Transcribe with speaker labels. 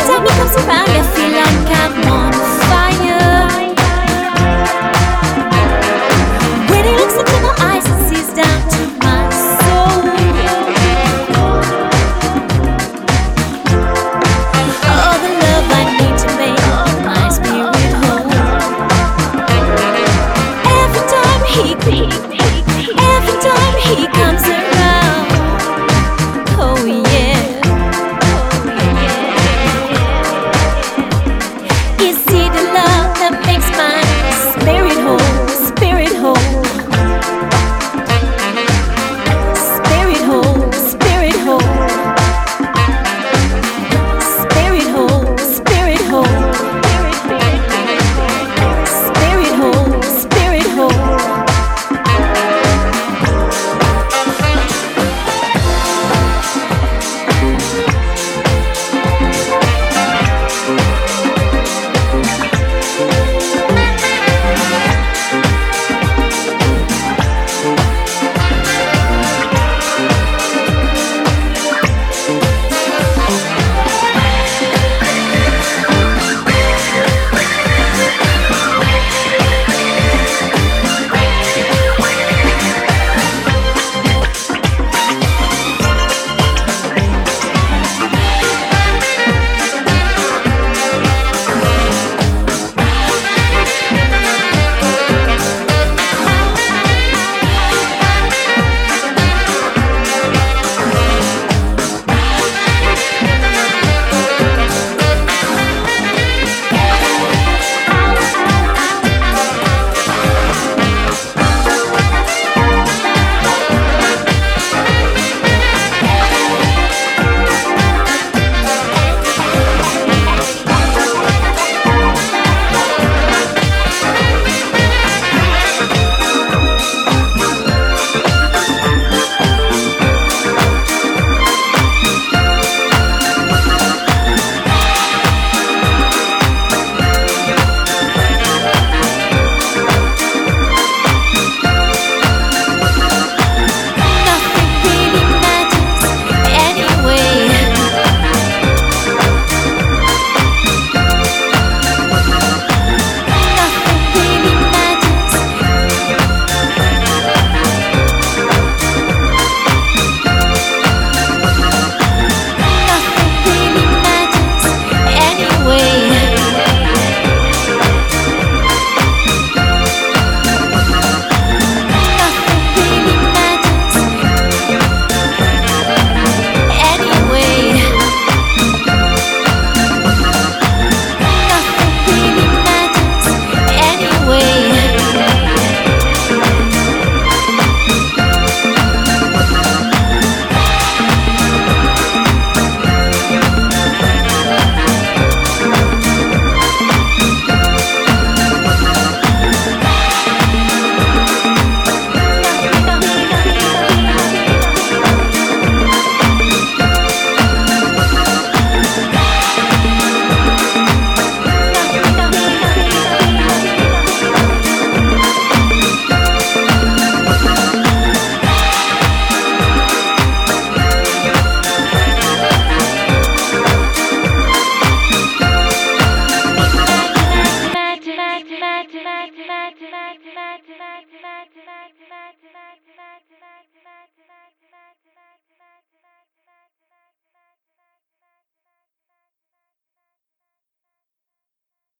Speaker 1: every time he comes around, I feel